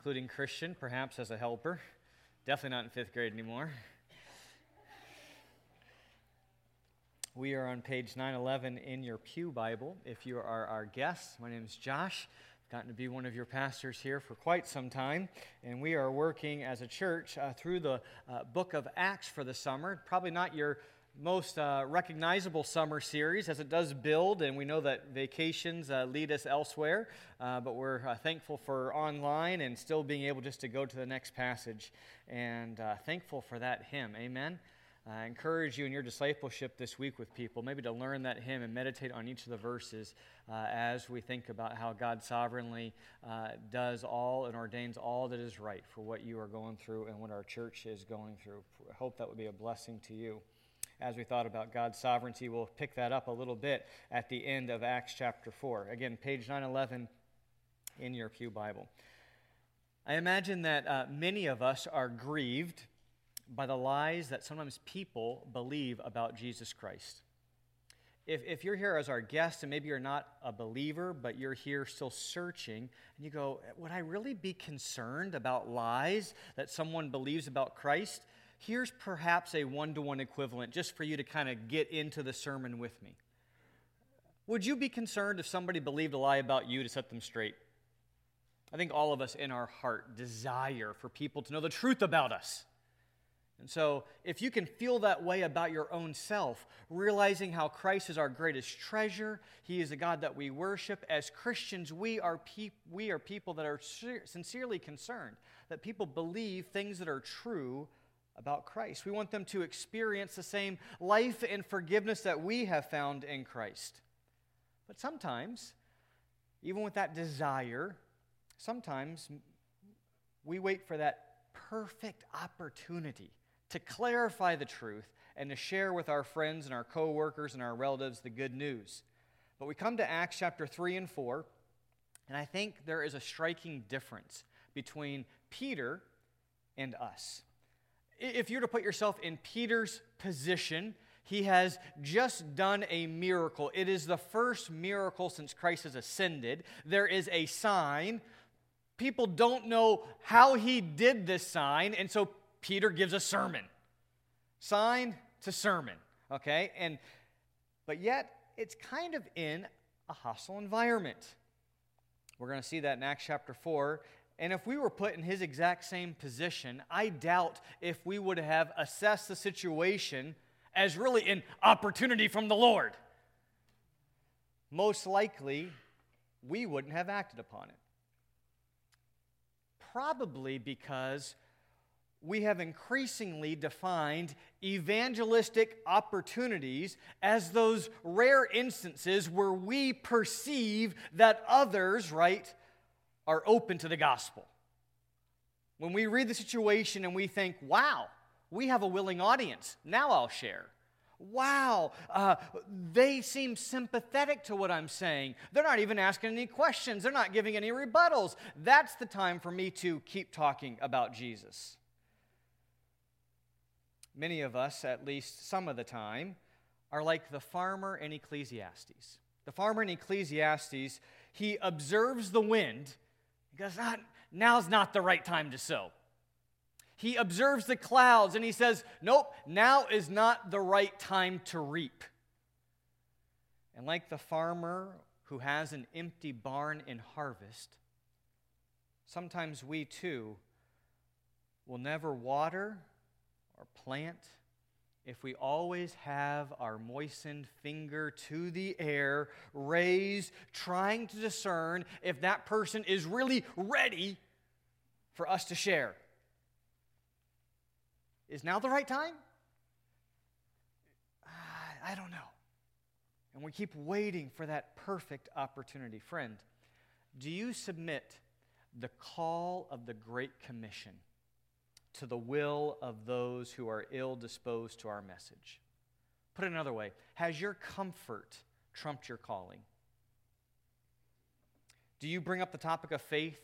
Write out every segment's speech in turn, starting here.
including Christian, perhaps as a helper. Definitely not in fifth grade anymore. We are on page 911 in your Pew Bible. If you are our guest, my name is Josh. I've gotten to be one of your pastors here for quite some time, and we are working as a church uh, through the uh, book of Acts for the summer. Probably not your most uh, recognizable summer series as it does build, and we know that vacations uh, lead us elsewhere, uh, but we're uh, thankful for online and still being able just to go to the next passage and uh, thankful for that hymn. Amen. I encourage you in your discipleship this week with people, maybe to learn that hymn and meditate on each of the verses uh, as we think about how God sovereignly does all and ordains all that is right for what you are going through and what our church is going through. I hope that would be a blessing to you as we thought about God's sovereignty. We'll pick that up a little bit at the end of Acts chapter 4. Again, page 911 in your Pew Bible. I imagine that uh, many of us are grieved by the lies that sometimes people believe about Jesus Christ. If, if you're here as our guest and maybe you're not a believer, but you're here still searching, and you go, Would I really be concerned about lies that someone believes about Christ? Here's perhaps a one to one equivalent just for you to kind of get into the sermon with me. Would you be concerned if somebody believed a lie about you to set them straight? I think all of us in our heart desire for people to know the truth about us. And so, if you can feel that way about your own self, realizing how Christ is our greatest treasure, He is the God that we worship, as Christians, we are, pe- we are people that are sincerely concerned that people believe things that are true about Christ. We want them to experience the same life and forgiveness that we have found in Christ. But sometimes, even with that desire, sometimes we wait for that perfect opportunity to clarify the truth and to share with our friends and our coworkers and our relatives the good news. But we come to Acts chapter 3 and 4, and I think there is a striking difference between Peter and us if you're to put yourself in Peter's position, he has just done a miracle. It is the first miracle since Christ has ascended. There is a sign. People don't know how he did this sign, and so Peter gives a sermon. Sign to sermon, okay? And but yet it's kind of in a hostile environment. We're going to see that in Acts chapter 4 and if we were put in his exact same position, I doubt if we would have assessed the situation as really an opportunity from the Lord. Most likely, we wouldn't have acted upon it. Probably because we have increasingly defined evangelistic opportunities as those rare instances where we perceive that others, right, are open to the gospel. When we read the situation and we think, wow, we have a willing audience, now I'll share. Wow, uh, they seem sympathetic to what I'm saying. They're not even asking any questions, they're not giving any rebuttals. That's the time for me to keep talking about Jesus. Many of us, at least some of the time, are like the farmer in Ecclesiastes. The farmer in Ecclesiastes, he observes the wind he goes, ah, now's not the right time to sow. He observes the clouds and he says, nope, now is not the right time to reap. And like the farmer who has an empty barn in harvest, sometimes we too will never water or plant if we always have our moistened finger to the air, raised, trying to discern if that person is really ready for us to share. Is now the right time? Ah, I don't know. And we keep waiting for that perfect opportunity. Friend, do you submit the call of the Great Commission? To the will of those who are ill disposed to our message. Put it another way Has your comfort trumped your calling? Do you bring up the topic of faith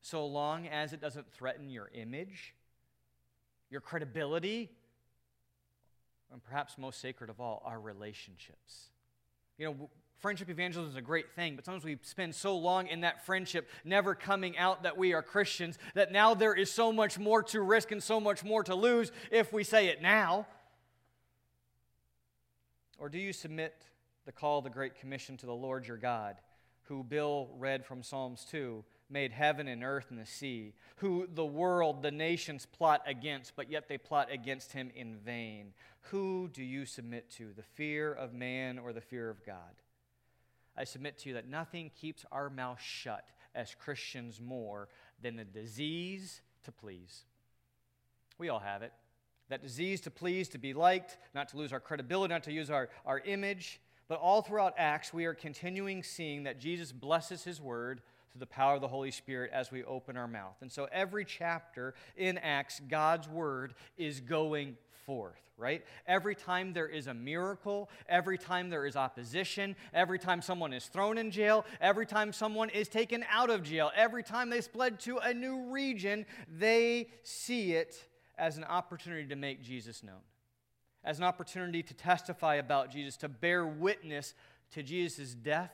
so long as it doesn't threaten your image, your credibility, and perhaps most sacred of all, our relationships? You know, Friendship evangelism is a great thing, but sometimes we spend so long in that friendship, never coming out that we are Christians, that now there is so much more to risk and so much more to lose if we say it now. Or do you submit the call of the Great Commission to the Lord your God, who Bill read from Psalms 2, made heaven and earth and the sea, who the world, the nations plot against, but yet they plot against him in vain? Who do you submit to, the fear of man or the fear of God? I submit to you that nothing keeps our mouth shut as Christians more than the disease to please. We all have it. That disease to please, to be liked, not to lose our credibility, not to use our, our image. But all throughout Acts, we are continuing seeing that Jesus blesses his word through the power of the Holy Spirit as we open our mouth. And so every chapter in Acts, God's word is going forth, right? Every time there is a miracle, every time there is opposition, every time someone is thrown in jail, every time someone is taken out of jail, every time they spread to a new region, they see it as an opportunity to make Jesus known, as an opportunity to testify about Jesus, to bear witness to Jesus' death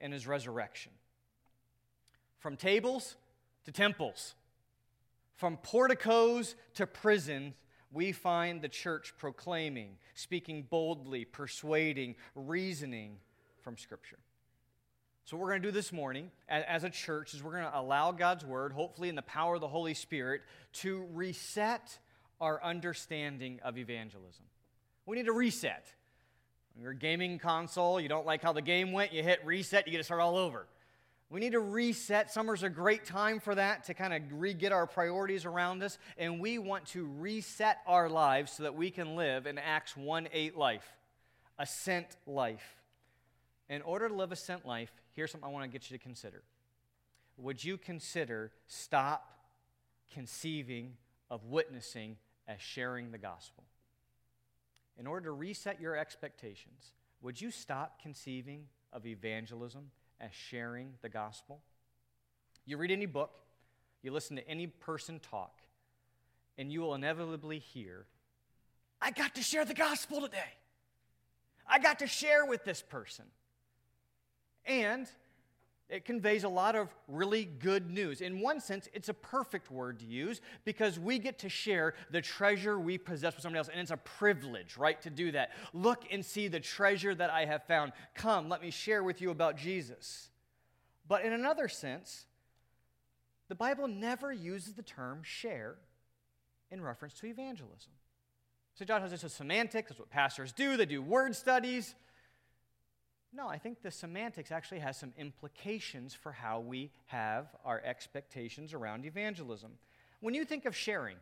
and his resurrection. From tables to temples, from porticos to prisons, we find the church proclaiming, speaking boldly, persuading, reasoning from Scripture. So, what we're going to do this morning as a church is we're going to allow God's Word, hopefully in the power of the Holy Spirit, to reset our understanding of evangelism. We need to reset. A gaming console, you don't like how the game went, you hit reset, you get to start all over. We need to reset. Summer's a great time for that to kind of re get our priorities around us. And we want to reset our lives so that we can live an Acts 1 8 life, a sent life. In order to live a sent life, here's something I want to get you to consider. Would you consider stop conceiving of witnessing as sharing the gospel? In order to reset your expectations, would you stop conceiving of evangelism as sharing the gospel. You read any book, you listen to any person talk, and you will inevitably hear, I got to share the gospel today. I got to share with this person. And it conveys a lot of really good news. In one sense, it's a perfect word to use because we get to share the treasure we possess with somebody else, and it's a privilege, right, to do that. Look and see the treasure that I have found. Come, let me share with you about Jesus. But in another sense, the Bible never uses the term share in reference to evangelism. So, John has this as semantics, that's what pastors do, they do word studies. No, I think the semantics actually has some implications for how we have our expectations around evangelism. When you think of sharing,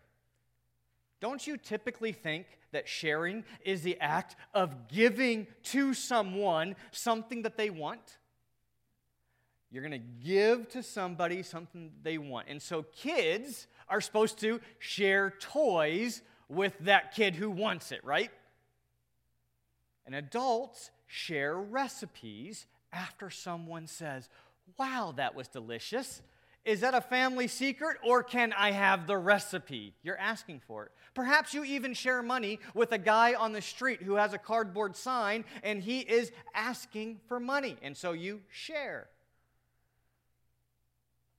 don't you typically think that sharing is the act of giving to someone something that they want? You're going to give to somebody something they want. And so kids are supposed to share toys with that kid who wants it, right? And adults share recipes after someone says, Wow, that was delicious. Is that a family secret or can I have the recipe? You're asking for it. Perhaps you even share money with a guy on the street who has a cardboard sign and he is asking for money, and so you share.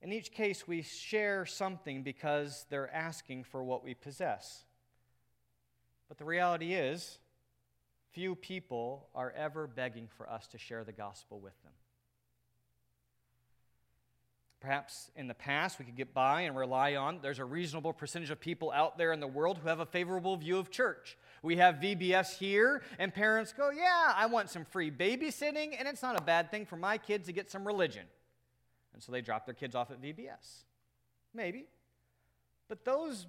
In each case, we share something because they're asking for what we possess. But the reality is, few people are ever begging for us to share the gospel with them. Perhaps in the past we could get by and rely on there's a reasonable percentage of people out there in the world who have a favorable view of church. We have VBS here, and parents go, Yeah, I want some free babysitting, and it's not a bad thing for my kids to get some religion. And so they drop their kids off at VBS. Maybe. But those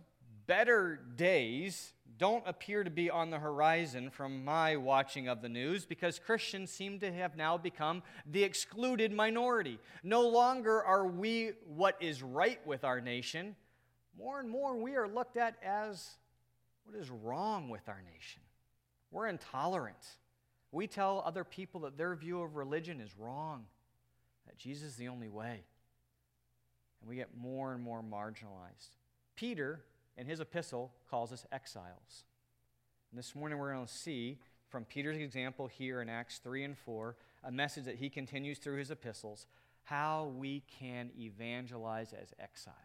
better days don't appear to be on the horizon from my watching of the news because Christians seem to have now become the excluded minority. No longer are we what is right with our nation. More and more, we are looked at as what is wrong with our nation. We're intolerant. We tell other people that their view of religion is wrong, that Jesus is the only way. And we get more and more marginalized. Peter in his epistle calls us exiles. And this morning we're going to see from Peter's example here in Acts 3 and 4, a message that he continues through his epistles how we can evangelize as exiles.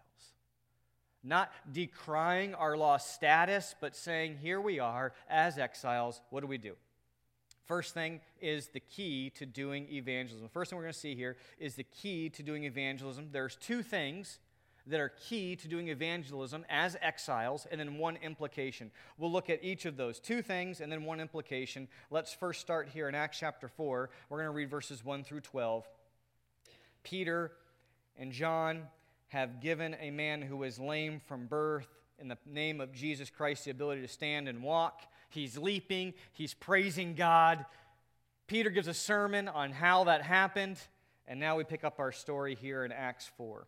Not decrying our lost status, but saying, here we are as exiles. What do we do? First thing is the key to doing evangelism. First thing we're going to see here is the key to doing evangelism. There's two things that are key to doing evangelism as exiles, and then one implication. We'll look at each of those two things and then one implication. Let's first start here in Acts chapter 4. We're going to read verses 1 through 12. Peter and John have given a man who was lame from birth in the name of Jesus Christ the ability to stand and walk. He's leaping, he's praising God. Peter gives a sermon on how that happened, and now we pick up our story here in Acts 4.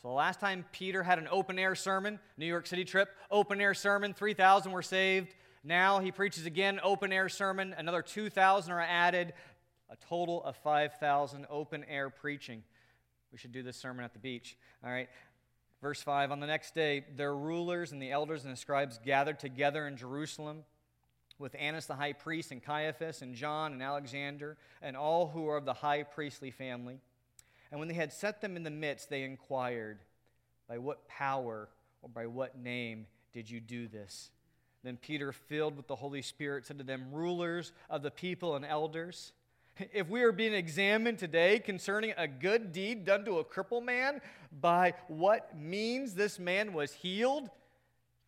So the last time Peter had an open air sermon, New York City trip, open air sermon, 3,000 were saved. Now he preaches again, open air sermon, another 2,000 are added, a total of 5,000 open air preaching. We should do this sermon at the beach. All right. Verse 5 On the next day, their rulers and the elders and the scribes gathered together in Jerusalem with Annas the high priest and Caiaphas and John and Alexander and all who are of the high priestly family. And when they had set them in the midst, they inquired, By what power or by what name did you do this? Then Peter, filled with the Holy Spirit, said to them, Rulers of the people and elders, if we are being examined today concerning a good deed done to a crippled man, by what means this man was healed,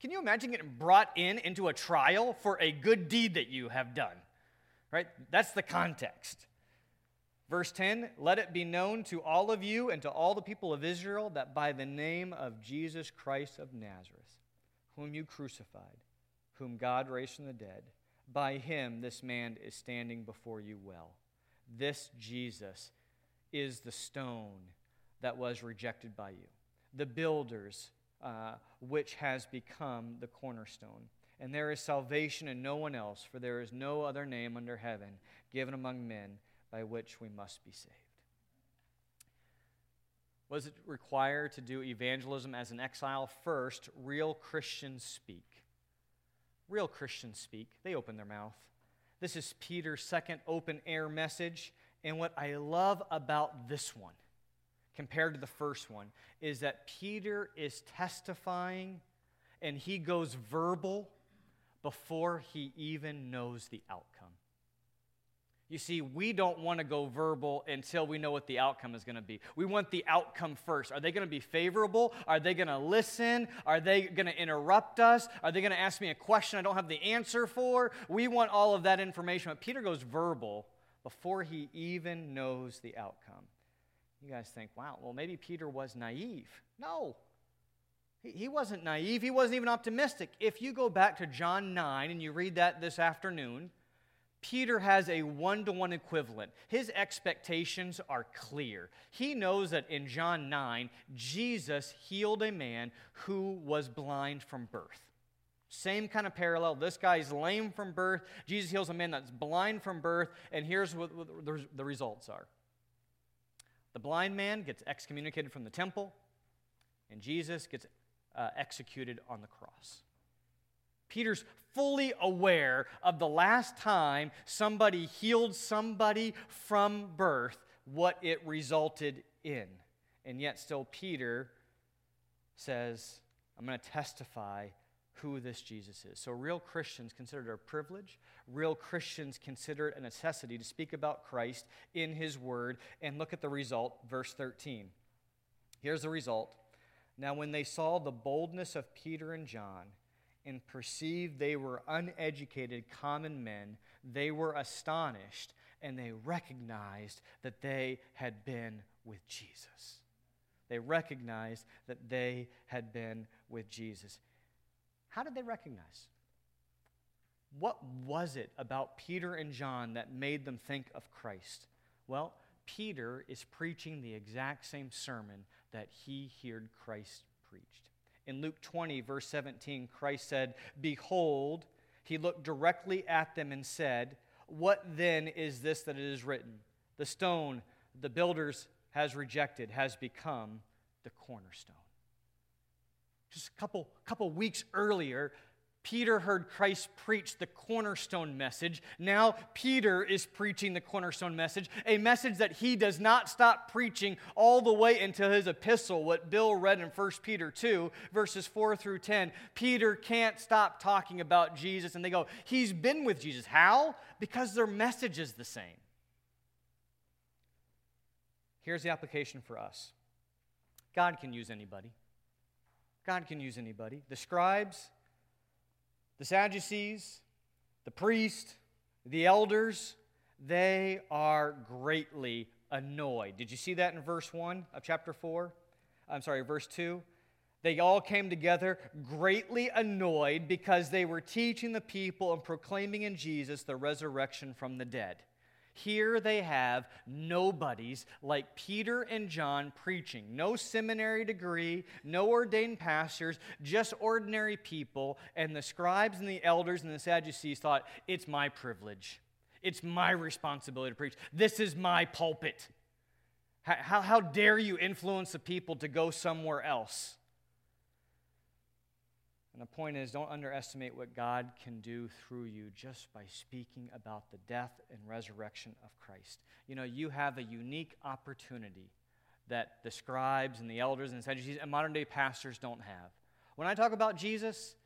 can you imagine getting brought in into a trial for a good deed that you have done? Right? That's the context. Verse 10 Let it be known to all of you and to all the people of Israel that by the name of Jesus Christ of Nazareth, whom you crucified, whom God raised from the dead, by him this man is standing before you well. This Jesus is the stone that was rejected by you, the builders, uh, which has become the cornerstone. And there is salvation in no one else, for there is no other name under heaven given among men by which we must be saved. Was it required to do evangelism as an exile? First, real Christians speak. Real Christians speak. They open their mouth. This is Peter's second open air message. And what I love about this one, compared to the first one, is that Peter is testifying and he goes verbal before he even knows the outcome. You see, we don't want to go verbal until we know what the outcome is going to be. We want the outcome first. Are they going to be favorable? Are they going to listen? Are they going to interrupt us? Are they going to ask me a question I don't have the answer for? We want all of that information. But Peter goes verbal before he even knows the outcome. You guys think, wow, well, maybe Peter was naive. No, he wasn't naive. He wasn't even optimistic. If you go back to John 9 and you read that this afternoon, Peter has a one to one equivalent. His expectations are clear. He knows that in John 9, Jesus healed a man who was blind from birth. Same kind of parallel. This guy's lame from birth. Jesus heals a man that's blind from birth. And here's what the results are the blind man gets excommunicated from the temple, and Jesus gets uh, executed on the cross. Peter's fully aware of the last time somebody healed somebody from birth, what it resulted in. And yet, still, Peter says, I'm going to testify who this Jesus is. So, real Christians consider it a privilege. Real Christians consider it a necessity to speak about Christ in His Word. And look at the result, verse 13. Here's the result. Now, when they saw the boldness of Peter and John, and perceived they were uneducated common men, they were astonished and they recognized that they had been with Jesus. They recognized that they had been with Jesus. How did they recognize? What was it about Peter and John that made them think of Christ? Well, Peter is preaching the exact same sermon that he heard Christ preached. In Luke 20, verse 17, Christ said, Behold, he looked directly at them and said, What then is this that it is written? The stone the builders has rejected has become the cornerstone. Just a couple, couple weeks earlier, Peter heard Christ preach the cornerstone message. Now, Peter is preaching the cornerstone message, a message that he does not stop preaching all the way into his epistle, what Bill read in 1 Peter 2, verses 4 through 10. Peter can't stop talking about Jesus, and they go, He's been with Jesus. How? Because their message is the same. Here's the application for us God can use anybody. God can use anybody. The scribes, the Sadducees, the priest, the elders, they are greatly annoyed. Did you see that in verse 1 of chapter 4? I'm sorry, verse 2. They all came together greatly annoyed because they were teaching the people and proclaiming in Jesus the resurrection from the dead. Here they have nobodies like Peter and John preaching. No seminary degree, no ordained pastors, just ordinary people. And the scribes and the elders and the Sadducees thought, it's my privilege. It's my responsibility to preach. This is my pulpit. How, how, dare you influence the people to go somewhere else? And the point is, don't underestimate what God can do through you just by speaking about the death and resurrection of Christ. You know, you have a unique opportunity that the scribes and the elders and Sadducees and modern day pastors don't have. When I talk about Jesus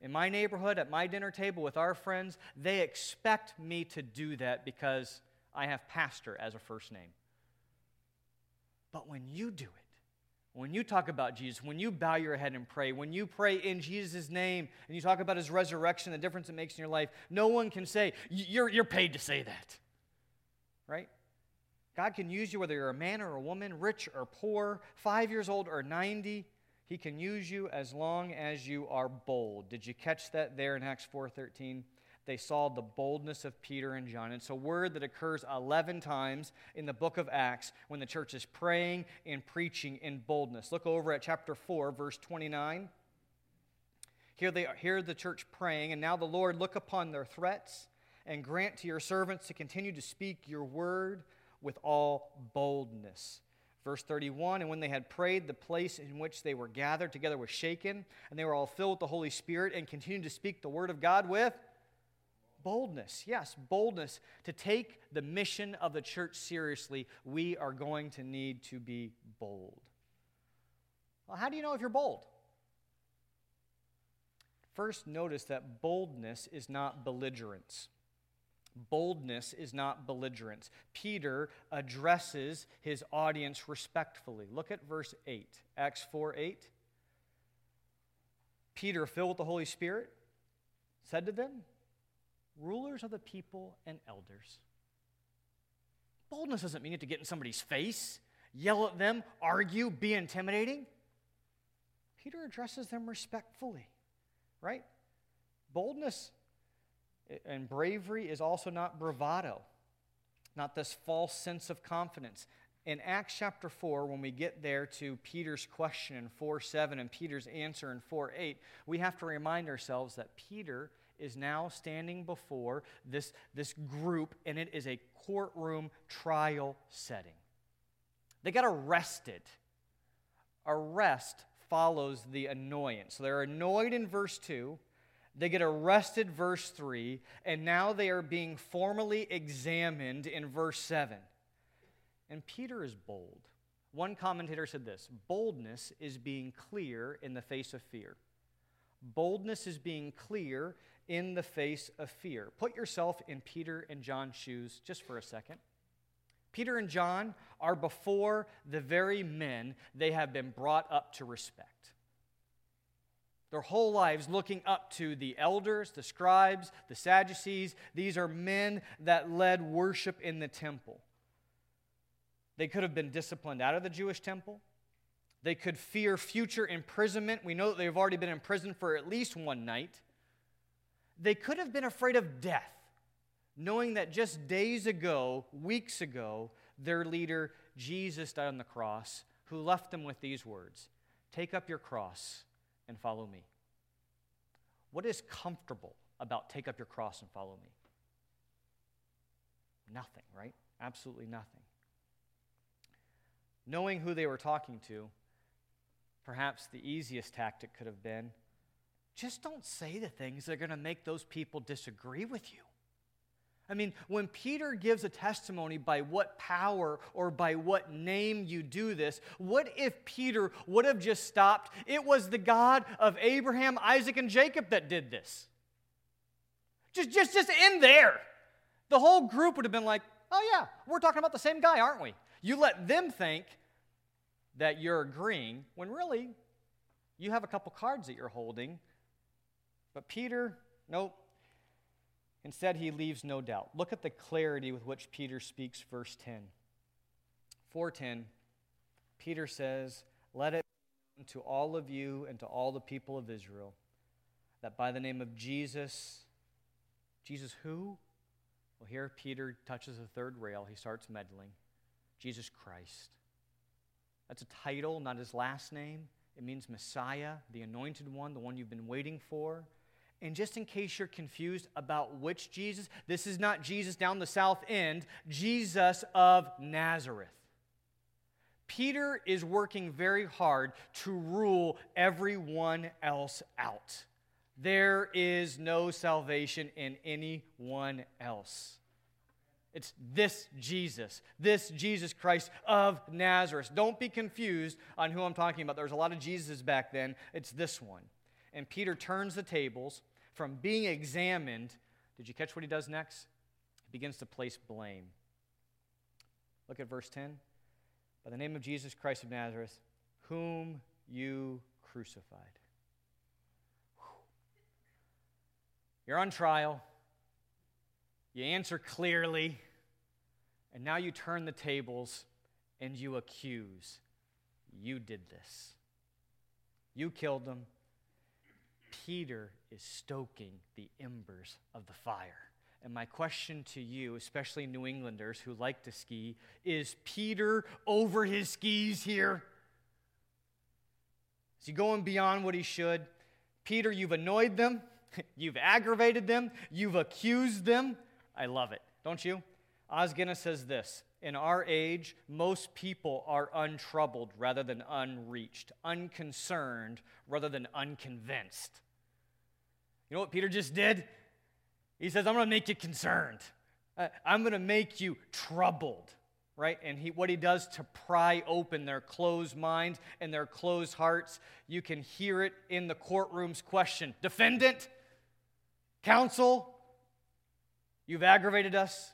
in my neighborhood, at my dinner table with our friends, they expect me to do that because I have pastor as a first name. But when you do it, when you talk about Jesus, when you bow your head and pray, when you pray in Jesus' name and you talk about his resurrection, the difference it makes in your life, no one can say, you're, you're paid to say that. Right? God can use you whether you're a man or a woman, rich or poor, five years old or 90. He can use you as long as you are bold. Did you catch that there in Acts 4.13? They saw the boldness of Peter and John. It's a word that occurs 11 times in the book of Acts when the church is praying and preaching in boldness. Look over at chapter 4, verse 29. Here they are, here the church praying, and now the Lord look upon their threats and grant to your servants to continue to speak your word with all boldness. Verse 31 And when they had prayed, the place in which they were gathered together was shaken, and they were all filled with the Holy Spirit and continued to speak the word of God with Boldness, yes, boldness. To take the mission of the church seriously, we are going to need to be bold. Well, how do you know if you're bold? First, notice that boldness is not belligerence. Boldness is not belligerence. Peter addresses his audience respectfully. Look at verse 8, Acts 4 8. Peter, filled with the Holy Spirit, said to them, rulers of the people and elders. Boldness doesn't mean you have to get in somebody's face, yell at them, argue, be intimidating. Peter addresses them respectfully, right? Boldness and bravery is also not bravado, not this false sense of confidence. In Acts chapter 4, when we get there to Peter's question in 4 7 and Peter's answer in 4 8, we have to remind ourselves that Peter is now standing before this, this group, and it is a courtroom trial setting. They got arrested. Arrest follows the annoyance. So they're annoyed in verse 2. They get arrested, verse 3, and now they are being formally examined in verse 7. And Peter is bold. One commentator said this boldness is being clear in the face of fear. Boldness is being clear in the face of fear. Put yourself in Peter and John's shoes just for a second. Peter and John are before the very men they have been brought up to respect. Their whole lives looking up to the elders, the scribes, the Sadducees. These are men that led worship in the temple. They could have been disciplined out of the Jewish temple. They could fear future imprisonment. We know that they've already been in prison for at least one night. They could have been afraid of death, knowing that just days ago, weeks ago, their leader, Jesus, died on the cross, who left them with these words Take up your cross and follow me. What is comfortable about take up your cross and follow me? Nothing, right? Absolutely nothing. Knowing who they were talking to, perhaps the easiest tactic could have been just don't say the things that are going to make those people disagree with you. I mean, when Peter gives a testimony by what power or by what name you do this, what if Peter would have just stopped? It was the God of Abraham, Isaac, and Jacob that did this. Just, just, just in there. The whole group would have been like, oh, yeah, we're talking about the same guy, aren't we? You let them think that you're agreeing when really you have a couple cards that you're holding. But Peter, nope, Instead, he leaves no doubt. Look at the clarity with which Peter speaks, verse 10. 410, Peter says, Let it be to all of you and to all the people of Israel that by the name of Jesus, Jesus who? Well, here Peter touches the third rail. He starts meddling. Jesus Christ. That's a title, not his last name. It means Messiah, the anointed one, the one you've been waiting for. And just in case you're confused about which Jesus, this is not Jesus down the south end, Jesus of Nazareth. Peter is working very hard to rule everyone else out. There is no salvation in anyone else. It's this Jesus, this Jesus Christ of Nazareth. Don't be confused on who I'm talking about. There's a lot of Jesuses back then. It's this one. And Peter turns the tables from being examined, did you catch what he does next? He begins to place blame. Look at verse 10. By the name of Jesus Christ of Nazareth, whom you crucified. You're on trial. You answer clearly. And now you turn the tables and you accuse. You did this. You killed them. Peter is stoking the embers of the fire. And my question to you, especially New Englanders who like to ski, is Peter over his skis here? Is he going beyond what he should? Peter, you've annoyed them, you've aggravated them, you've accused them. I love it, don't you? Os Guinness says this In our age, most people are untroubled rather than unreached, unconcerned rather than unconvinced. You know what Peter just did? He says, I'm going to make you concerned. Uh, I'm going to make you troubled, right? And he, what he does to pry open their closed minds and their closed hearts, you can hear it in the courtroom's question Defendant, counsel, you've aggravated us,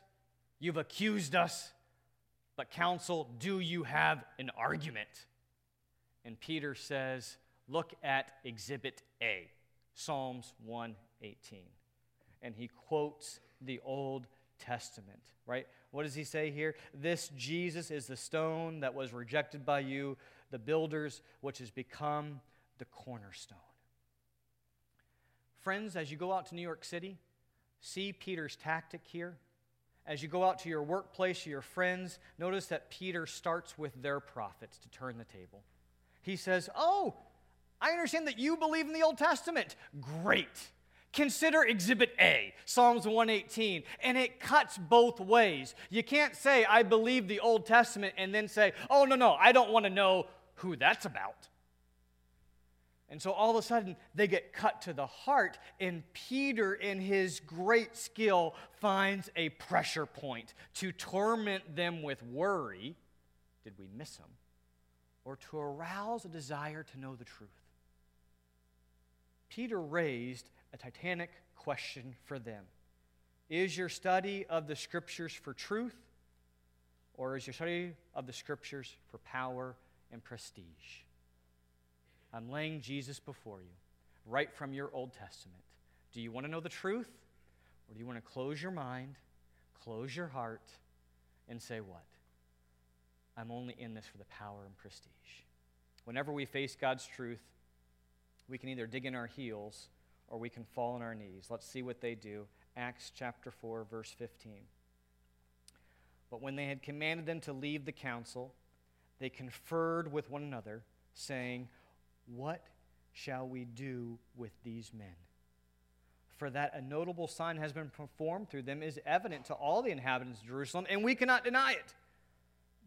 you've accused us, but counsel, do you have an argument? And Peter says, Look at Exhibit A. Psalms 118. And he quotes the Old Testament, right? What does he say here? This Jesus is the stone that was rejected by you, the builders, which has become the cornerstone. Friends, as you go out to New York City, see Peter's tactic here. As you go out to your workplace, your friends, notice that Peter starts with their prophets to turn the table. He says, Oh, I understand that you believe in the Old Testament. Great. Consider Exhibit A, Psalms 118, and it cuts both ways. You can't say, I believe the Old Testament, and then say, oh, no, no, I don't want to know who that's about. And so all of a sudden, they get cut to the heart, and Peter, in his great skill, finds a pressure point to torment them with worry. Did we miss him? Or to arouse a desire to know the truth. Peter raised a titanic question for them Is your study of the scriptures for truth, or is your study of the scriptures for power and prestige? I'm laying Jesus before you, right from your Old Testament. Do you want to know the truth, or do you want to close your mind, close your heart, and say, What? I'm only in this for the power and prestige. Whenever we face God's truth, we can either dig in our heels or we can fall on our knees. Let's see what they do. Acts chapter 4, verse 15. But when they had commanded them to leave the council, they conferred with one another, saying, What shall we do with these men? For that a notable sign has been performed through them is evident to all the inhabitants of Jerusalem, and we cannot deny it.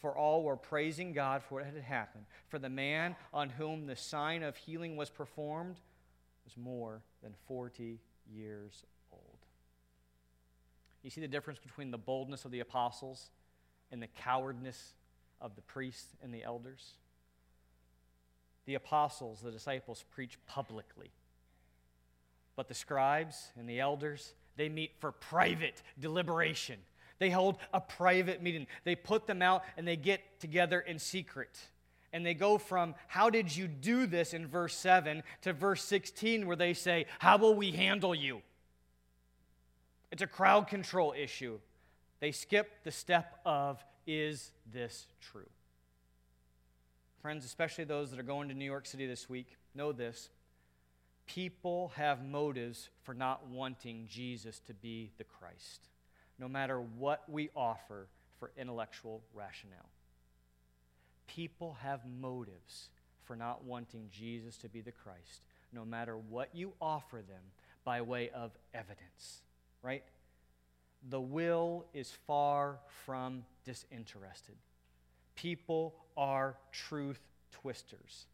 For all were praising God for what had happened. For the man on whom the sign of healing was performed was more than 40 years old. you see the difference between the boldness of the apostles and the cowardness of the priests and the elders? The apostles, the disciples, preach publicly. But the scribes and the elders, they meet for private deliberation. They hold a private meeting. They put them out and they get together in secret. And they go from, How did you do this in verse 7 to verse 16, where they say, How will we handle you? It's a crowd control issue. They skip the step of, is this true? Friends, especially those that are going to New York City this week, know this. People have motives for not wanting Jesus to be the Christ, no matter what we offer for intellectual rationale. People have motives for not wanting Jesus to be the Christ, no matter what you offer them by way of evidence right? The will is far from disinterested. People are truth twisters.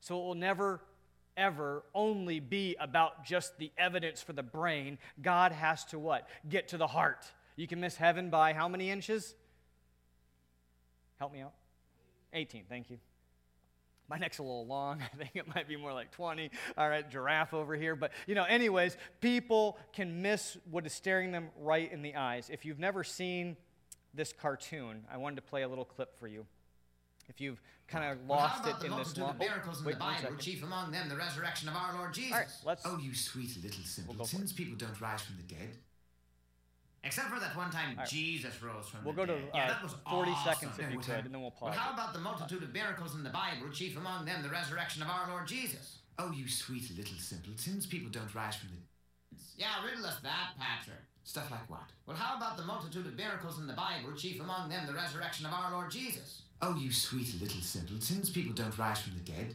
So it will never, ever only be about just the evidence for the brain. God has to what? Get to the heart. You can miss heaven by how many inches? Help me out. 18, thank you. My neck's a little long. I think it might be more like 20. All right, giraffe over here. But, you know, anyways, people can miss what is staring them right in the eyes. If you've never seen this cartoon, I wanted to play a little clip for you. If you've kind of lost it in this long... The miracles in wait, the Bible, chief among them the resurrection of our Lord Jesus. All right, let's... Oh, you sweet little simpletons, we'll people don't rise from the dead. Except for that one time right. Jesus rose from we'll the dead. We'll go to uh, yeah, that was 40 awesome. seconds if you could, and then we'll pause. Well, how about the multitude of miracles in the Bible, chief among them the resurrection of our Lord Jesus? Oh, you sweet little simpletons, people don't rise from the Yeah, riddle us that, Patrick. Stuff like what? Well, how about the multitude of miracles in the Bible, chief among them the resurrection of our Lord Jesus? Oh, you sweet little simpletons, people don't rise from the dead.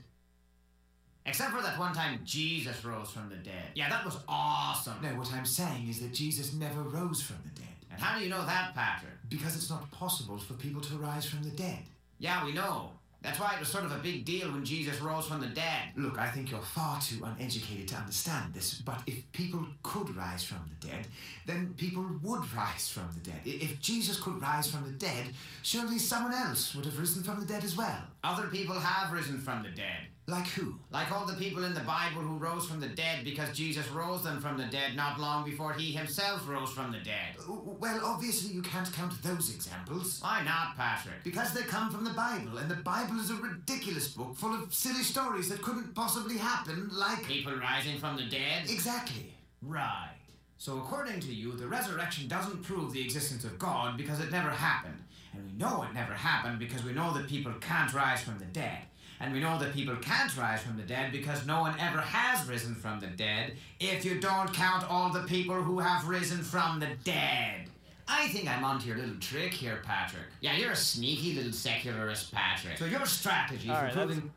Except for that one time Jesus rose from the dead. Yeah, that was awesome. No, what I'm saying is that Jesus never rose from the dead. And how do you know that, Patrick? Because it's not possible for people to rise from the dead. Yeah, we know. That's why it was sort of a big deal when Jesus rose from the dead. Look, I think you're far too uneducated to understand this, but if people could rise from the dead, then people would rise from the dead. If Jesus could rise from the dead, surely someone else would have risen from the dead as well. Other people have risen from the dead. Like who? Like all the people in the Bible who rose from the dead because Jesus rose them from the dead not long before he himself rose from the dead. Well, obviously you can't count those examples. Why not, Patrick? Because they come from the Bible, and the Bible is a ridiculous book full of silly stories that couldn't possibly happen, like. People rising from the dead? Exactly. Right. So, according to you, the resurrection doesn't prove the existence of God because it never happened. And we know it never happened because we know that people can't rise from the dead. And we know that people can't rise from the dead because no one ever has risen from the dead if you don't count all the people who have risen from the dead. I think I'm onto your little trick here, Patrick. Yeah, you're a sneaky little secularist, Patrick. So your strategy for proving.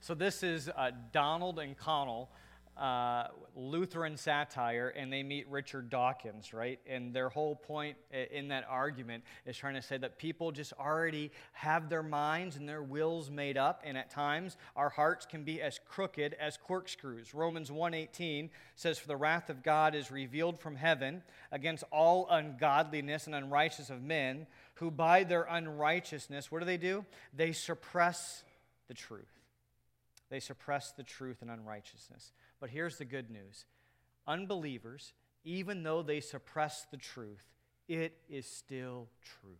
So this is uh, Donall and Conall uh, Lutheran satire and they meet Richard Dawkins, right? And their whole point in that argument is trying to say that people just already have their minds and their wills made up, and at times our hearts can be as crooked as corkscrews. Romans 1:18 says, "For the wrath of God is revealed from heaven against all ungodliness and unrighteousness of men, who by their unrighteousness, what do they do? They suppress the truth." They suppress the truth and unrighteousness. But here's the good news unbelievers, even though they suppress the truth, it is still truth.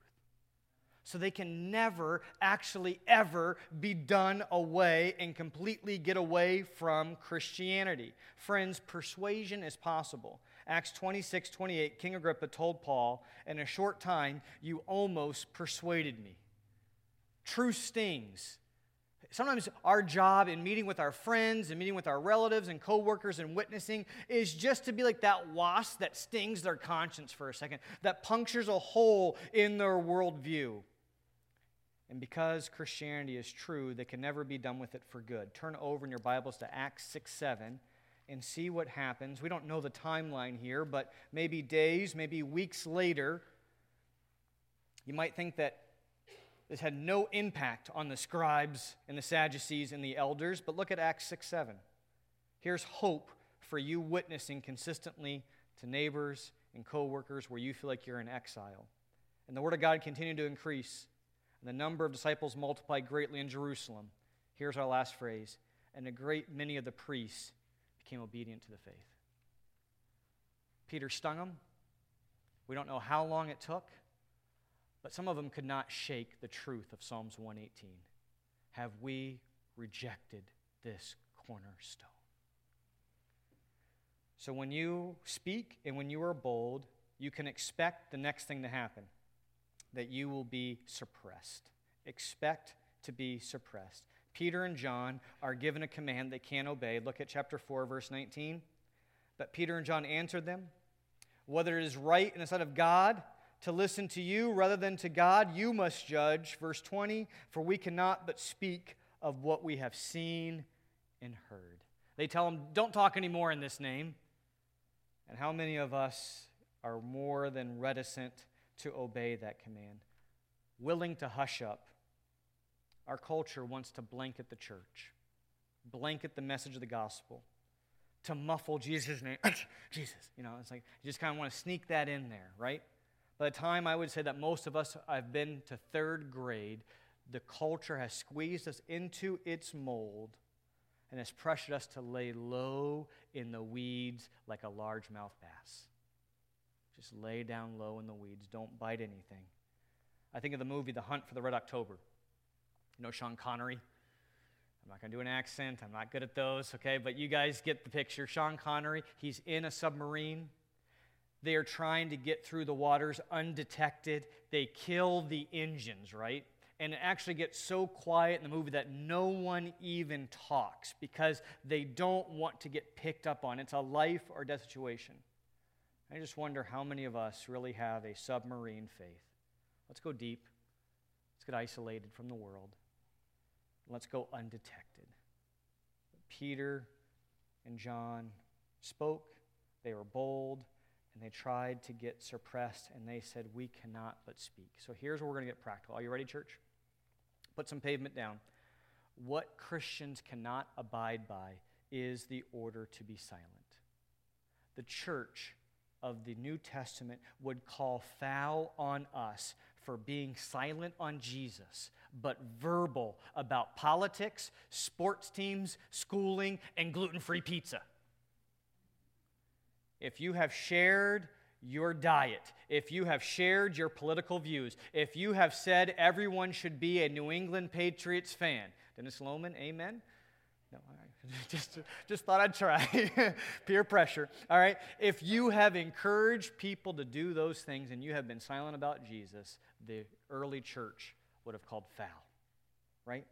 So they can never actually ever be done away and completely get away from Christianity. Friends, persuasion is possible. Acts 26 28, King Agrippa told Paul, In a short time, you almost persuaded me. Truth stings. Sometimes our job in meeting with our friends and meeting with our relatives and coworkers and witnessing is just to be like that wasp that stings their conscience for a second, that punctures a hole in their worldview. And because Christianity is true, they can never be done with it for good. Turn over in your Bibles to Acts 6 7 and see what happens. We don't know the timeline here, but maybe days, maybe weeks later, you might think that this had no impact on the scribes and the Sadducees and the elders, but look at Acts 6 7. Here's hope for you witnessing consistently to neighbors and coworkers where you feel like you're in exile. And the Word of God continued to increase, and the number of disciples multiplied greatly in Jerusalem. Here's our last phrase and a great many of the priests became obedient to the faith. Peter stung them. We don't know how long it took. But some of them could not shake the truth of Psalms 118. Have we rejected this cornerstone? So when you speak and when you are bold, you can expect the next thing to happen that you will be suppressed. Expect to be suppressed. Peter and John are given a command they can't obey. Look at chapter 4, verse 19. But Peter and John answered them Whether it is right in the sight of God to listen to you rather than to God, you must judge. Verse 20, for we cannot but speak of what we have seen and heard. They tell him, don't talk anymore in this name. And how many of us are more than reticent to obey that command? Willing to hush up. Our culture wants to blanket the church, blanket the message of the gospel, to muffle Jesus' name. Jesus, you know, it's like you just kind of want to sneak that in there, right? By the time I would say that most of us have been to third grade, the culture has squeezed us into its mold and has pressured us to lay low in the weeds like a largemouth bass. Just lay down low in the weeds. Don't bite anything. I think of the movie The Hunt for the Red October. You know Sean Connery? I'm not going to do an accent. I'm not good at those, okay? But you guys get the picture. Sean Connery, he's in a submarine. They are trying to get through the waters undetected. They kill the engines, right? And it actually gets so quiet in the movie that no one even talks because they don't want to get picked up on. It's a life or death situation. I just wonder how many of us really have a submarine faith. Let's go deep. Let's get isolated from the world. Let's go undetected. Peter and John spoke, they were bold and they tried to get suppressed, and they said, We cannot but speak. So here's where we're going to get practical. Are you ready, church? Put some pavement down. What Christians cannot abide by is the order to be silent. The church of the New Testament would call foul on us for being silent on Jesus, but verbal about politics, sports teams, schooling, and gluten free pizza if you have shared your diet, if you have shared your political views, if you have said everyone should be a New England Patriots fan, Dennis Lohman, amen? No, just, just thought I'd try. Peer pressure. All right. If you have encouraged people to do those things and you have been silent about Jesus, the early church would have called foul. Right?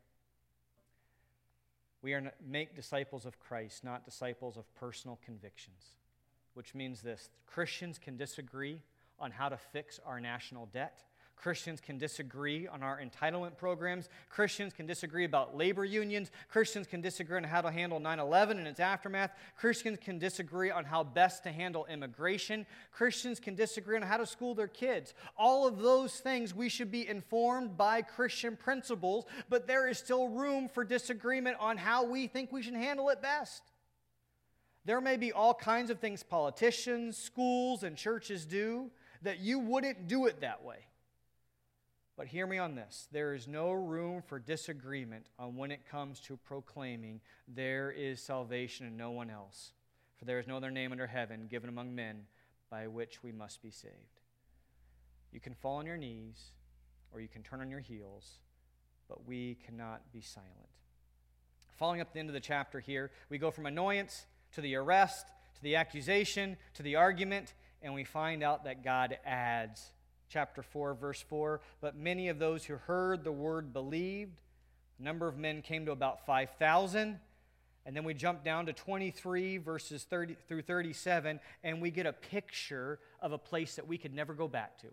We are make disciples of Christ, not disciples of personal convictions which means this Christians can disagree on how to fix our national debt. Christians can disagree on our entitlement programs. Christians can disagree about labor unions. Christians can disagree on how to handle 9 11 and its aftermath. Christians can disagree on how best to handle immigration. Christians can disagree on how to school their kids. All of those things we should be informed by Christian principles, but there is still room for disagreement on how we think we should handle it best. There may be all kinds of things politicians, schools, and churches do that you wouldn't do it that way. But hear me on this there is no room for disagreement on when it comes to proclaiming there is salvation in no one else. For there is no other name under heaven given among men by which we must be saved. You can fall on your knees or you can turn on your heels, but we cannot be silent. Following up the end of the chapter here, we go from annoyance to the arrest, to the accusation, to the argument, and we find out that God adds. Chapter 4, verse 4 But many of those who heard the word believed. The number of men came to about 5,000. And then we jump down to 23 verses 30 through 37, and we get a picture of a place that we could never go back to.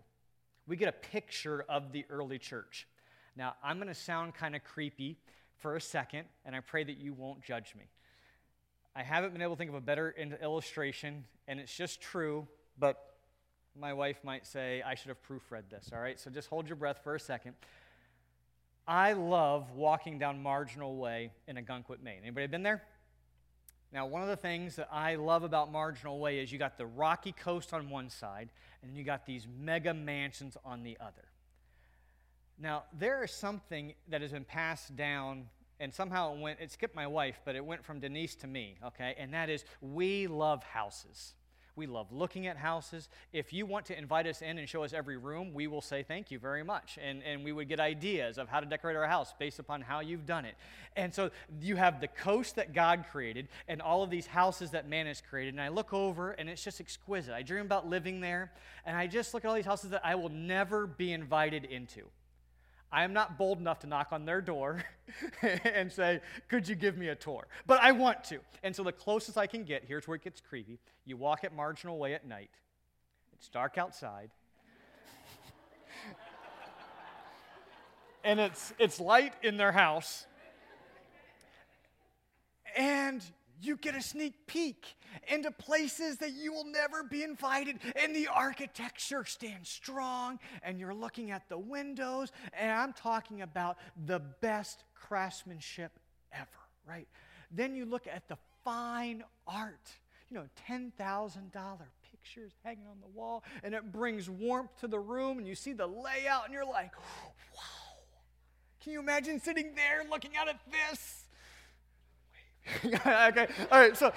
We get a picture of the early church. Now, I'm going to sound kind of creepy for a second, and I pray that you won't judge me. I haven't been able to think of a better illustration, and it's just true, but my wife might say I should have proofread this, all right? So just hold your breath for a second. I love walking down Marginal Way in Ogunquit, Maine. Anybody been there? Now, one of the things that I love about Marginal Way is you got the rocky coast on one side, and you got these mega mansions on the other. Now, there is something that has been passed down, and somehow it went, it skipped my wife, but it went from Denise to me, okay? And that is we love houses. We love looking at houses. If you want to invite us in and show us every room, we will say thank you very much. And, and we would get ideas of how to decorate our house based upon how you've done it. And so you have the coast that God created and all of these houses that man has created. And I look over and it's just exquisite. I dream about living there. And I just look at all these houses that I will never be invited into. I am not bold enough to knock on their door and say, Could you give me a tour? But I want to. And so the closest I can get, here's where it gets creepy. You walk at Marginal Way at night, it's dark outside. and it's, it's light in their house. And you get a sneak peek into places that you will never be invited. And the architecture stands strong, and you're looking at the windows, and I'm talking about the best craftsmanship ever, right? Then you look at the fine art, you know, $10,000 pictures hanging on the wall, and it brings warmth to the room, and you see the layout, and you're like, wow. Can you imagine sitting there looking out at this? okay, all right, so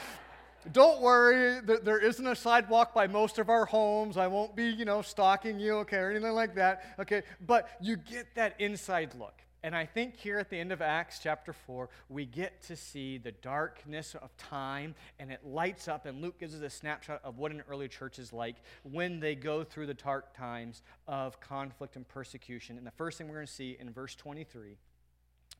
don't worry, there isn't a sidewalk by most of our homes. I won't be, you know, stalking you, okay, or anything like that, okay? But you get that inside look. And I think here at the end of Acts chapter 4, we get to see the darkness of time and it lights up. And Luke gives us a snapshot of what an early church is like when they go through the dark times of conflict and persecution. And the first thing we're going to see in verse 23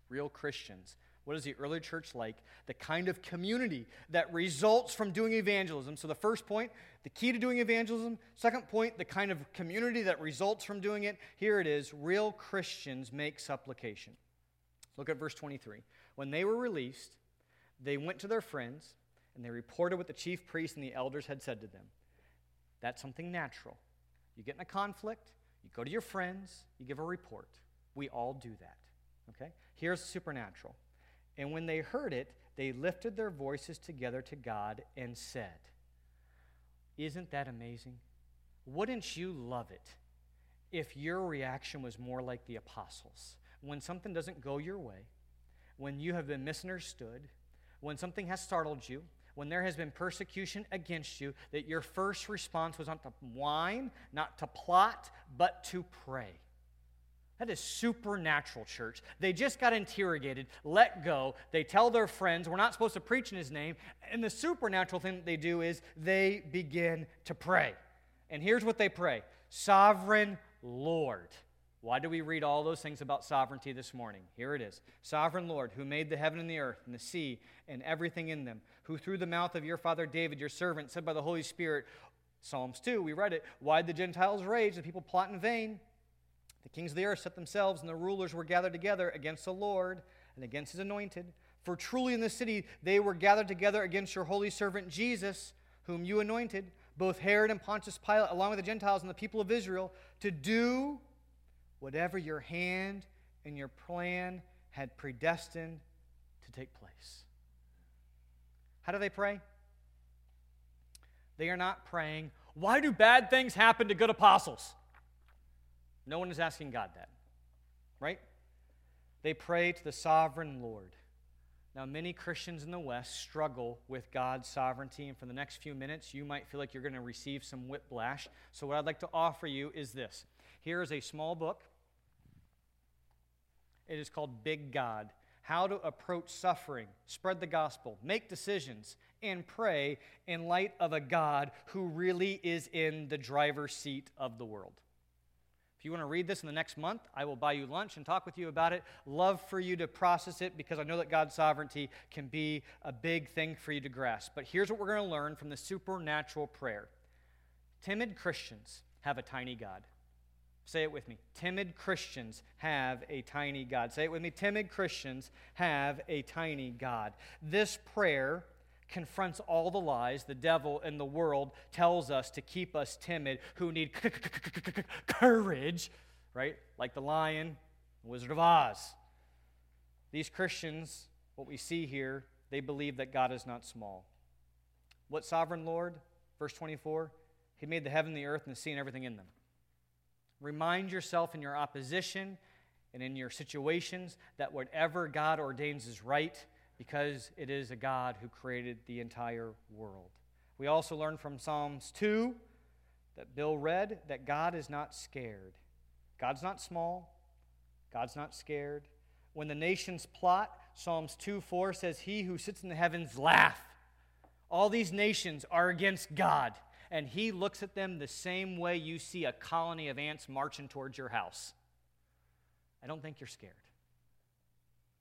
real Christians what is the early church like? The kind of community that results from doing evangelism. So, the first point, the key to doing evangelism. Second point, the kind of community that results from doing it. Here it is real Christians make supplication. Look at verse 23. When they were released, they went to their friends and they reported what the chief priests and the elders had said to them. That's something natural. You get in a conflict, you go to your friends, you give a report. We all do that. Okay? Here's supernatural. And when they heard it, they lifted their voices together to God and said, Isn't that amazing? Wouldn't you love it if your reaction was more like the apostles? When something doesn't go your way, when you have been misunderstood, when something has startled you, when there has been persecution against you, that your first response was not to whine, not to plot, but to pray. That is supernatural, church. They just got interrogated, let go. They tell their friends, we're not supposed to preach in his name. And the supernatural thing that they do is they begin to pray. And here's what they pray Sovereign Lord. Why do we read all those things about sovereignty this morning? Here it is Sovereign Lord, who made the heaven and the earth and the sea and everything in them, who through the mouth of your father David, your servant, said by the Holy Spirit, Psalms 2, we read it, why did the Gentiles rage, the people plot in vain? The kings of the earth set themselves, and the rulers were gathered together against the Lord and against his anointed. For truly in the city they were gathered together against your holy servant Jesus, whom you anointed, both Herod and Pontius Pilate, along with the Gentiles and the people of Israel, to do whatever your hand and your plan had predestined to take place. How do they pray? They are not praying, Why do bad things happen to good apostles? No one is asking God that, right? They pray to the sovereign Lord. Now, many Christians in the West struggle with God's sovereignty, and for the next few minutes, you might feel like you're going to receive some whiplash. So, what I'd like to offer you is this Here is a small book. It is called Big God How to Approach Suffering, Spread the Gospel, Make Decisions, and Pray in Light of a God who really is in the driver's seat of the world. You want to read this in the next month, I will buy you lunch and talk with you about it. Love for you to process it because I know that God's sovereignty can be a big thing for you to grasp. But here's what we're going to learn from the supernatural prayer timid Christians have a tiny God. Say it with me. Timid Christians have a tiny God. Say it with me. Timid Christians have a tiny God. This prayer confronts all the lies the devil and the world tells us to keep us timid who need courage, right? Like the lion, Wizard of Oz. These Christians, what we see here, they believe that God is not small. What sovereign Lord? Verse 24, He made the heaven, the earth, and the sea, and everything in them. Remind yourself in your opposition and in your situations that whatever God ordains is right because it is a God who created the entire world. We also learn from Psalms 2 that Bill read that God is not scared. God's not small, God's not scared. When the nations plot, Psalms 2 4 says, He who sits in the heavens laugh. All these nations are against God and he looks at them the same way you see a colony of ants marching towards your house. I don't think you're scared.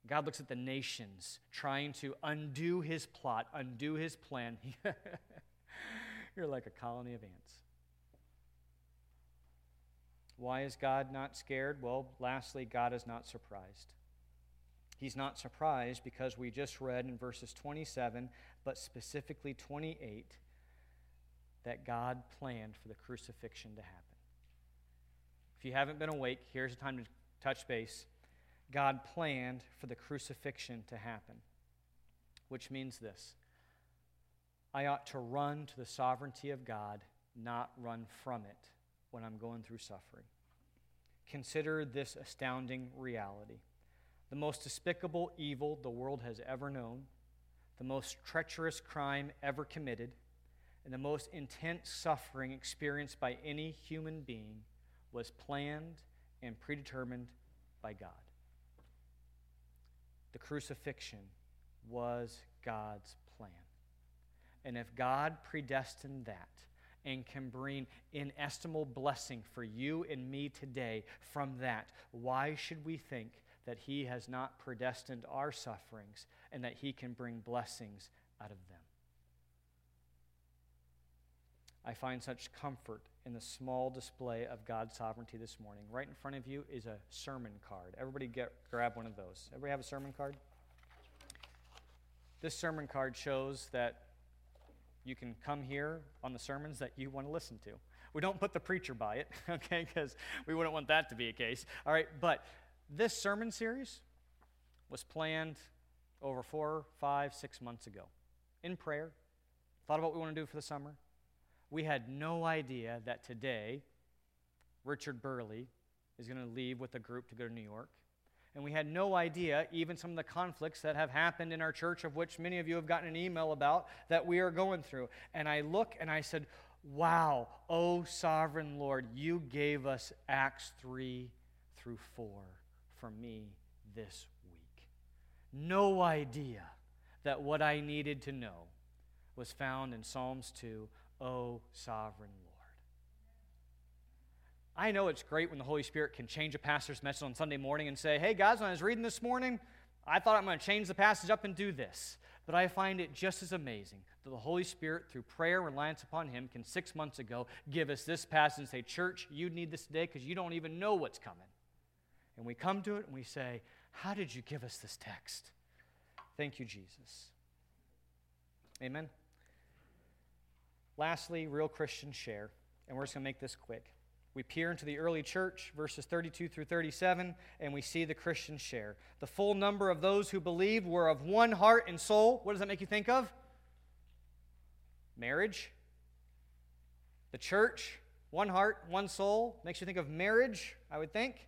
God looks at the nations trying to undo his plot, undo his plan. you're like a colony of ants. Why is God not scared? Well, lastly, God is not surprised. He's not surprised because we just read in verses 27, but specifically 28, that God planned for the crucifixion to happen. If you haven't been awake, here's a time to touch base. God planned for the crucifixion to happen, which means this I ought to run to the sovereignty of God, not run from it when I'm going through suffering. Consider this astounding reality. The most despicable evil the world has ever known, the most treacherous crime ever committed, and the most intense suffering experienced by any human being was planned and predetermined by God. The crucifixion was God's plan. And if God predestined that and can bring inestimable blessing for you and me today from that, why should we think that He has not predestined our sufferings and that He can bring blessings out of them? I find such comfort in the small display of God's sovereignty this morning. Right in front of you is a sermon card. Everybody get, grab one of those. Everybody have a sermon card? This sermon card shows that you can come here on the sermons that you want to listen to. We don't put the preacher by it, okay, because we wouldn't want that to be a case. All right, but this sermon series was planned over four, five, six months ago in prayer. Thought about what we want to do for the summer we had no idea that today Richard Burley is going to leave with a group to go to New York. And we had no idea, even some of the conflicts that have happened in our church, of which many of you have gotten an email about, that we are going through. And I look and I said, Wow, oh sovereign Lord, you gave us Acts 3 through 4 for me this week. No idea that what I needed to know was found in Psalms 2 O sovereign Lord. I know it's great when the Holy Spirit can change a pastor's message on Sunday morning and say, hey guys, when I was reading this morning, I thought I'm going to change the passage up and do this. But I find it just as amazing that the Holy Spirit, through prayer reliance upon Him, can six months ago give us this passage and say, Church, you need this today because you don't even know what's coming. And we come to it and we say, How did you give us this text? Thank you, Jesus. Amen. Lastly, real Christians share, and we're just going to make this quick. We peer into the early church, verses 32 through 37, and we see the Christians share. The full number of those who believed were of one heart and soul. What does that make you think of? Marriage. The church, one heart, one soul. Makes you think of marriage, I would think.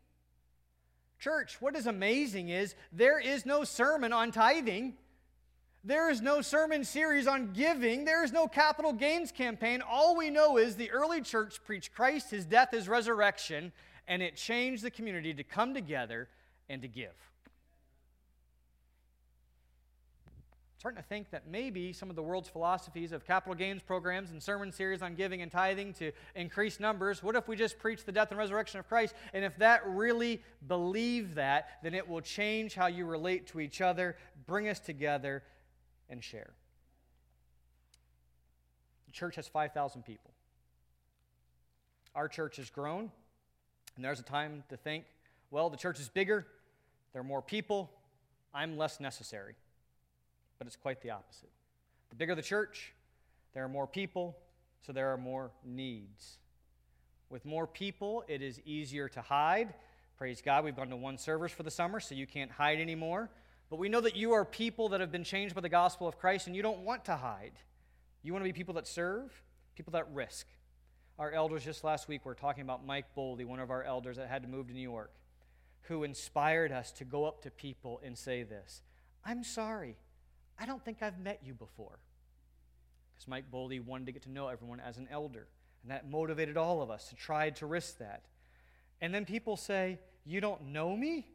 Church, what is amazing is there is no sermon on tithing. There is no sermon series on giving. There is no capital gains campaign. All we know is the early church preached Christ, his death, his resurrection, and it changed the community to come together and to give. Starting to think that maybe some of the world's philosophies of capital gains programs and sermon series on giving and tithing to increase numbers, what if we just preach the death and resurrection of Christ? And if that really believe that, then it will change how you relate to each other, bring us together, and share. The church has 5,000 people. Our church has grown, and there's a time to think, well, the church is bigger, there are more people, I'm less necessary but it's quite the opposite. The bigger the church, there are more people, so there are more needs. With more people, it is easier to hide. Praise God, we've gone to one service for the summer, so you can't hide anymore. But we know that you are people that have been changed by the gospel of Christ, and you don't want to hide. You want to be people that serve, people that risk. Our elders just last week were talking about Mike Boldy, one of our elders that had to move to New York, who inspired us to go up to people and say this I'm sorry. I don't think I've met you before. Because Mike Boldy wanted to get to know everyone as an elder. And that motivated all of us to try to risk that. And then people say, You don't know me?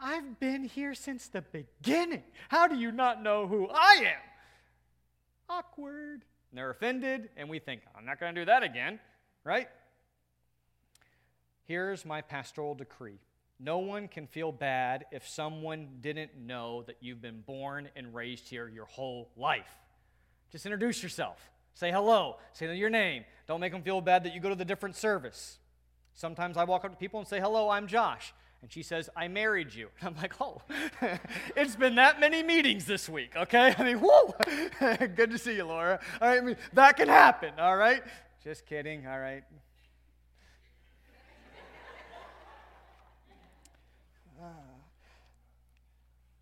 I've been here since the beginning. How do you not know who I am? Awkward. And they're offended, and we think, I'm not going to do that again, right? Here's my pastoral decree no one can feel bad if someone didn't know that you've been born and raised here your whole life. Just introduce yourself. Say hello. Say your name. Don't make them feel bad that you go to the different service. Sometimes I walk up to people and say, Hello, I'm Josh. And she says, I married you. And I'm like, Oh, it's been that many meetings this week, okay? I mean, whoo! Good to see you, Laura. All right, I mean, that can happen, all right? Just kidding, all right?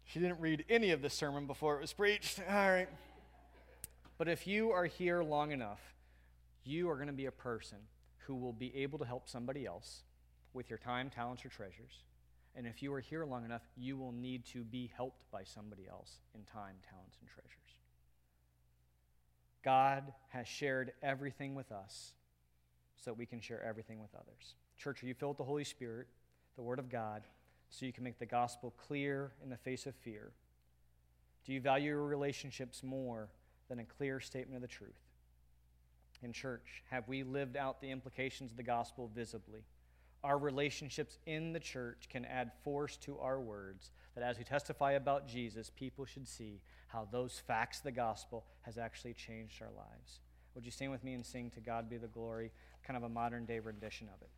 She didn't read any of the sermon before it was preached. All right. But if you are here long enough, you are going to be a person who will be able to help somebody else with your time, talents, or treasures. And if you are here long enough, you will need to be helped by somebody else in time, talents, and treasures. God has shared everything with us so that we can share everything with others. Church, are you filled with the Holy Spirit, the Word of God? So you can make the gospel clear in the face of fear? Do you value your relationships more than a clear statement of the truth? In church, have we lived out the implications of the gospel visibly? Our relationships in the church can add force to our words that as we testify about Jesus, people should see how those facts of the gospel has actually changed our lives. Would you stand with me and sing To God Be the Glory, kind of a modern day rendition of it?